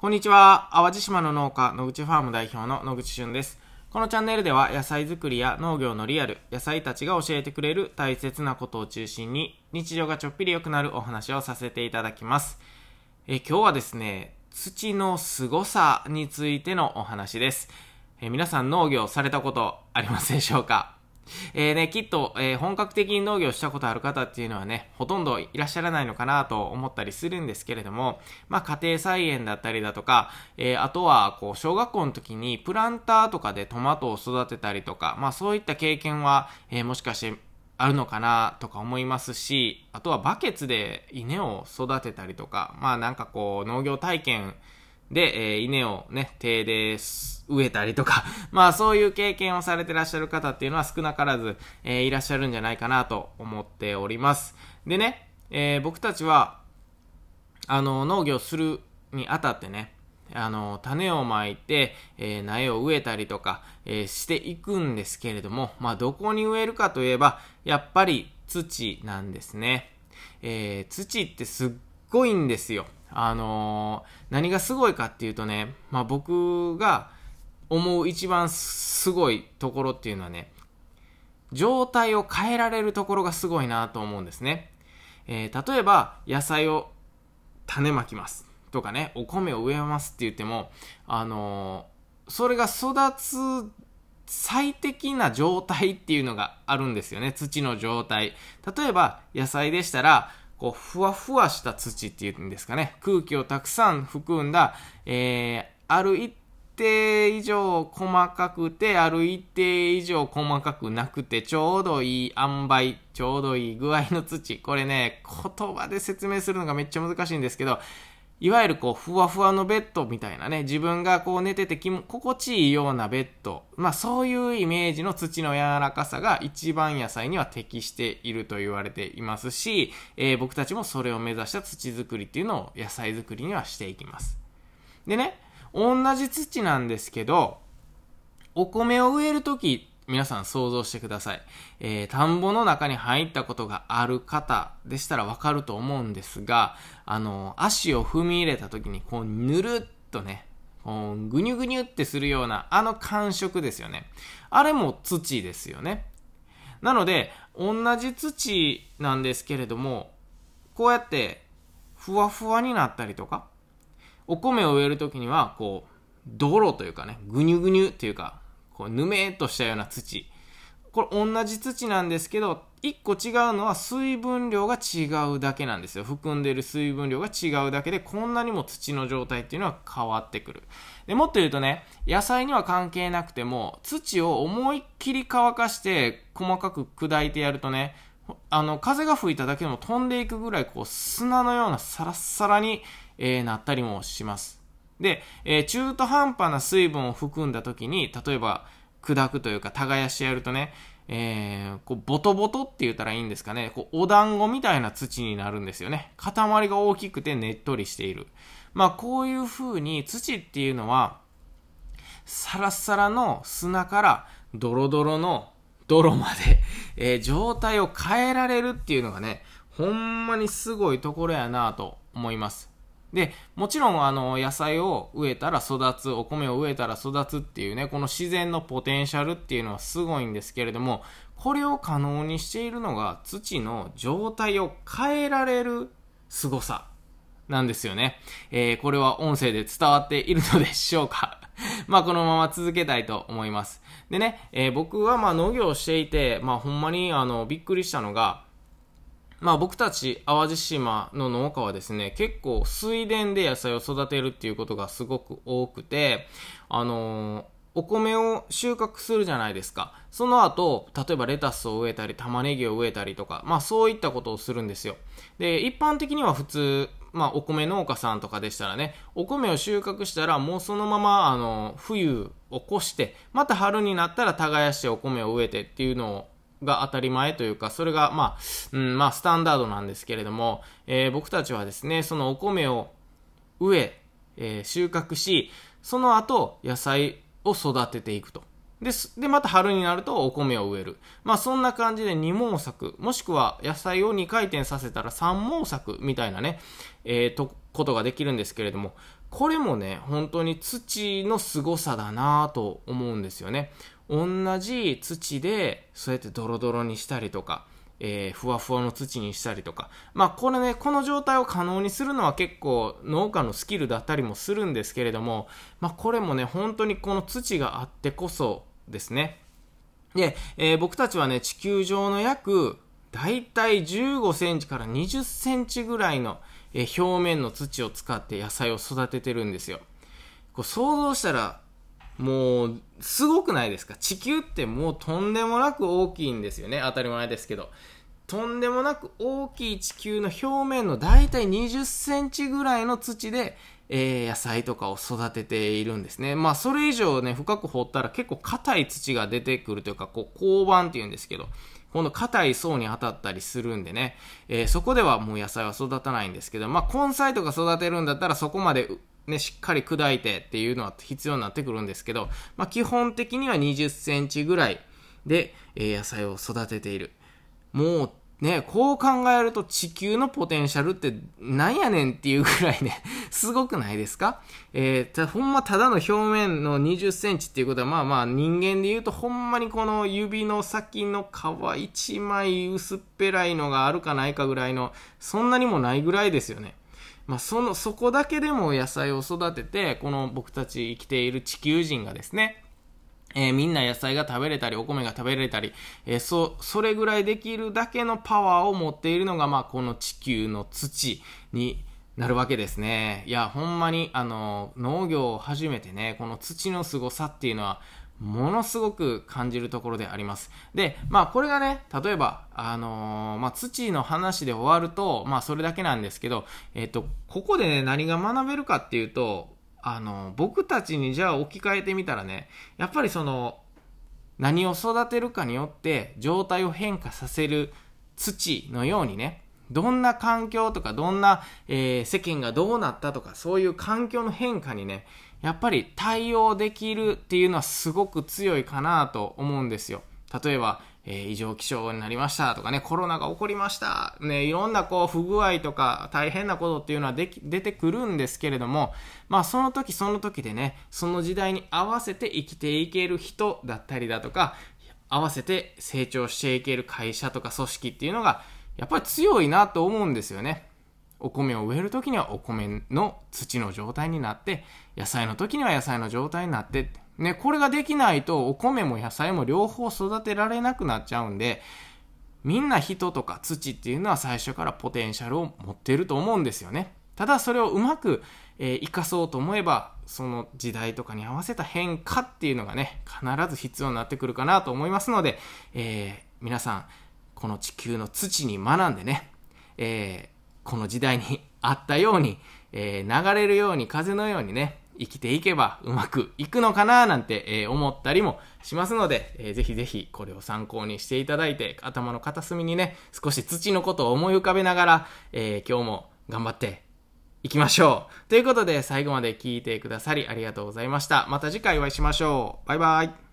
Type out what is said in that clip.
こんにちは。淡路島の農家、野口ファーム代表の野口俊です。このチャンネルでは野菜作りや農業のリアル、野菜たちが教えてくれる大切なことを中心に日常がちょっぴり良くなるお話をさせていただきます。え今日はですね、土の凄さについてのお話です。え皆さん農業されたことありますでしょうか？えー、ね、きっと、えー、本格的に農業したことある方っていうのはね、ほとんどいらっしゃらないのかなと思ったりするんですけれども、まあ、家庭菜園だったりだとか、えー、あとは、こう、小学校の時にプランターとかでトマトを育てたりとか、まあ、そういった経験は、えもしかしてあるのかなとか思いますし、あとはバケツで稲を育てたりとか、まあなんかこう農業体験で、え、稲をね、手です植えたりとか、まあそういう経験をされてらっしゃる方っていうのは少なからず、えー、いらっしゃるんじゃないかなと思っております。でね、えー、僕たちは、あの、農業するにあたってね、あの、種をまいて、えー、苗を植えたりとか、え、していくんですけれども、まあ、どこに植えるかといえば、やっぱり土なんですね。え、土ってすっごいんですよ。あの、何がすごいかっていうとね、まあ、僕が思う一番すごいところっていうのはね、状態を変えられるところがすごいなと思うんですね。えー、例えば、野菜を種まきます。とかね、お米を植えますって言っても、あのー、それが育つ最適な状態っていうのがあるんですよね。土の状態。例えば、野菜でしたら、こう、ふわふわした土っていうんですかね。空気をたくさん含んだ、えー、ある一定以上細かくて、ある一定以上細かくなくて、ちょうどいい塩梅、ちょうどいい具合の土。これね、言葉で説明するのがめっちゃ難しいんですけど、いわゆるこう、ふわふわのベッドみたいなね、自分がこう寝てて心地いいようなベッド。まあそういうイメージの土の柔らかさが一番野菜には適していると言われていますし、えー、僕たちもそれを目指した土作りっていうのを野菜作りにはしていきます。でね、同じ土なんですけど、お米を植えるとき皆さん想像してください。えー、田んぼの中に入ったことがある方でしたらわかると思うんですが、あの、足を踏み入れた時に、こう、ぬるっとね、こうぐにゅぐにゅってするような、あの感触ですよね。あれも土ですよね。なので、同じ土なんですけれども、こうやって、ふわふわになったりとか、お米を植えるときには、こう、泥というかね、ぐにゅぐにゅっていうか、こう、ぬめーっとしたような土。これ同じ土なんですけど、一個違うのは水分量が違うだけなんですよ。含んでる水分量が違うだけで、こんなにも土の状態っていうのは変わってくる。で、もっと言うとね、野菜には関係なくても、土を思いっきり乾かして細かく砕いてやるとね、あの、風が吹いただけでも飛んでいくぐらい、こう、砂のようなサラッサラに、えー、なったりもします。で、えー、中途半端な水分を含んだ時に、例えば、砕くというか、耕してやるとね、えー、こう、ボトボトって言ったらいいんですかね、こう、お団子みたいな土になるんですよね。塊が大きくてねっとりしている。まあ、こういう風に土っていうのは、サラサラの砂からドロドロの泥まで、えー、状態を変えられるっていうのがね、ほんまにすごいところやなと思います。で、もちろん、あの、野菜を植えたら育つ、お米を植えたら育つっていうね、この自然のポテンシャルっていうのはすごいんですけれども、これを可能にしているのが土の状態を変えられる凄さなんですよね。えー、これは音声で伝わっているのでしょうか？まあこのまま続けたいと思います。でね、えー、僕はまあ農業をしていて、まあほんまにあのびっくりしたのが、まあ僕たち淡路島の農家はですね、結構水田で野菜を育てるっていうことがすごく多くて、あのー、お米を収穫するじゃないですか。その後、例えばレタスを植えたり、玉ねぎを植えたりとか、まあそういったことをするんですよ。で、一般的には普通、まあお米農家さんとかでしたらね、お米を収穫したらもうそのまま、あの、冬を越して、また春になったら耕してお米を植えてっていうのをが当たり前というか、それが、まあ、うん、まあ、スタンダードなんですけれども、えー、僕たちはですね、そのお米を植え、えー、収穫し、その後、野菜を育てていくとで、で、また春になるとお米を植える。まあそんな感じで二毛作、もしくは野菜を2回転させたら三毛作みたいなね、えー、と、ことができるんですけれども、これもね、本当に土の凄さだなぁと思うんですよね。同じ土で、そうやってドロドロにしたりとか、えー、ふわふわの土にしたりとか。まあこれね、この状態を可能にするのは結構農家のスキルだったりもするんですけれども、まあこれもね、本当にこの土があってこそですね。で、えー、僕たちはね、地球上の約、だいたい15センチから20センチぐらいの、えー、表面の土を使って野菜を育ててるんですよ。こう想像したら、もう、すごくないですか？地球ってもうとんでもなく大きいんですよね。当たり前ですけど。とんでもなく大きい地球の表面のだいたい20センチぐらいの土で、えー、野菜とかを育てているんですね。まあ、それ以上ね、深く掘ったら結構硬い土が出てくるというか、こう、鉱板って言うんですけど、この硬い層に当たったりするんでね、えー、そこではもう野菜は育たないんですけど、まあ、根菜とか育てるんだったらそこまでね、しっかり砕いてっていうのは必要になってくるんですけど、まあ、基本的には20センチぐらいで、え、野菜を育てている。もうね、こう考えると地球のポテンシャルってなんやねんっていうぐらいね、すごくないですか？えー、ほんまただの表面の20センチっていうことは、まあまあ人間で言うとほんまにこの指の先の皮1枚薄っぺらいのがあるかないかぐらいの、そんなにもないぐらいですよね。まあ、その、そこだけでも野菜を育てて、この僕たち生きている地球人がですね、えー、みんな野菜が食べれたり、お米が食べれたり、えー、そ、それぐらいできるだけのパワーを持っているのが、まあ、この地球の土になるわけですね。いや、ほんまに、あの、農業を始めてね、この土の凄さっていうのは、ものすごく感じるところであります。で、まあこれがね、例えば、あのー、まあ土の話で終わると、まあそれだけなんですけど、えっ、と、ここでね、何が学べるかっていうと、あの、僕たちにじゃあ置き換えてみたらね、やっぱりその、何を育てるかによって状態を変化させる土のようにね、どんな環境とか、どんな、えー、世間がどうなったとか、そういう環境の変化にね、やっぱり対応できるっていうのはすごく強いかなと思うんですよ。例えば、えー、異常気象になりましたとかね、コロナが起こりました。ね、いろんなこう不具合とか大変なことっていうのはでき出てくるんですけれども、まあその時その時でね、その時代に合わせて生きていける人だったりだとか、合わせて成長していける会社とか組織っていうのが、やっぱり強いなと思うんですよね。お米を植える時にはお米の土の状態になって、野菜の時には野菜の状態になって、ね、これができないとお米も野菜も両方育てられなくなっちゃうんで、みんな人とか土っていうのは最初からポテンシャルを持ってると思うんですよね。ただそれをうまく、えー、活かそうと思えば、その時代とかに合わせた変化っていうのがね、必ず必要になってくるかなと思いますので、えー、皆さん、この地球の土に学んでね、えー、この時代にあったように、えー、流れるように風のようにね、生きていけばうまくいくのかななんて、えー、思ったりもしますので、えー、ぜひぜひこれを参考にしていただいて、頭の片隅にね、少し土のことを思い浮かべながら、えー、今日も頑張っていきましょう。ということで、最後まで聞いてくださりありがとうございました。また次回お会いしましょう。バイバイ。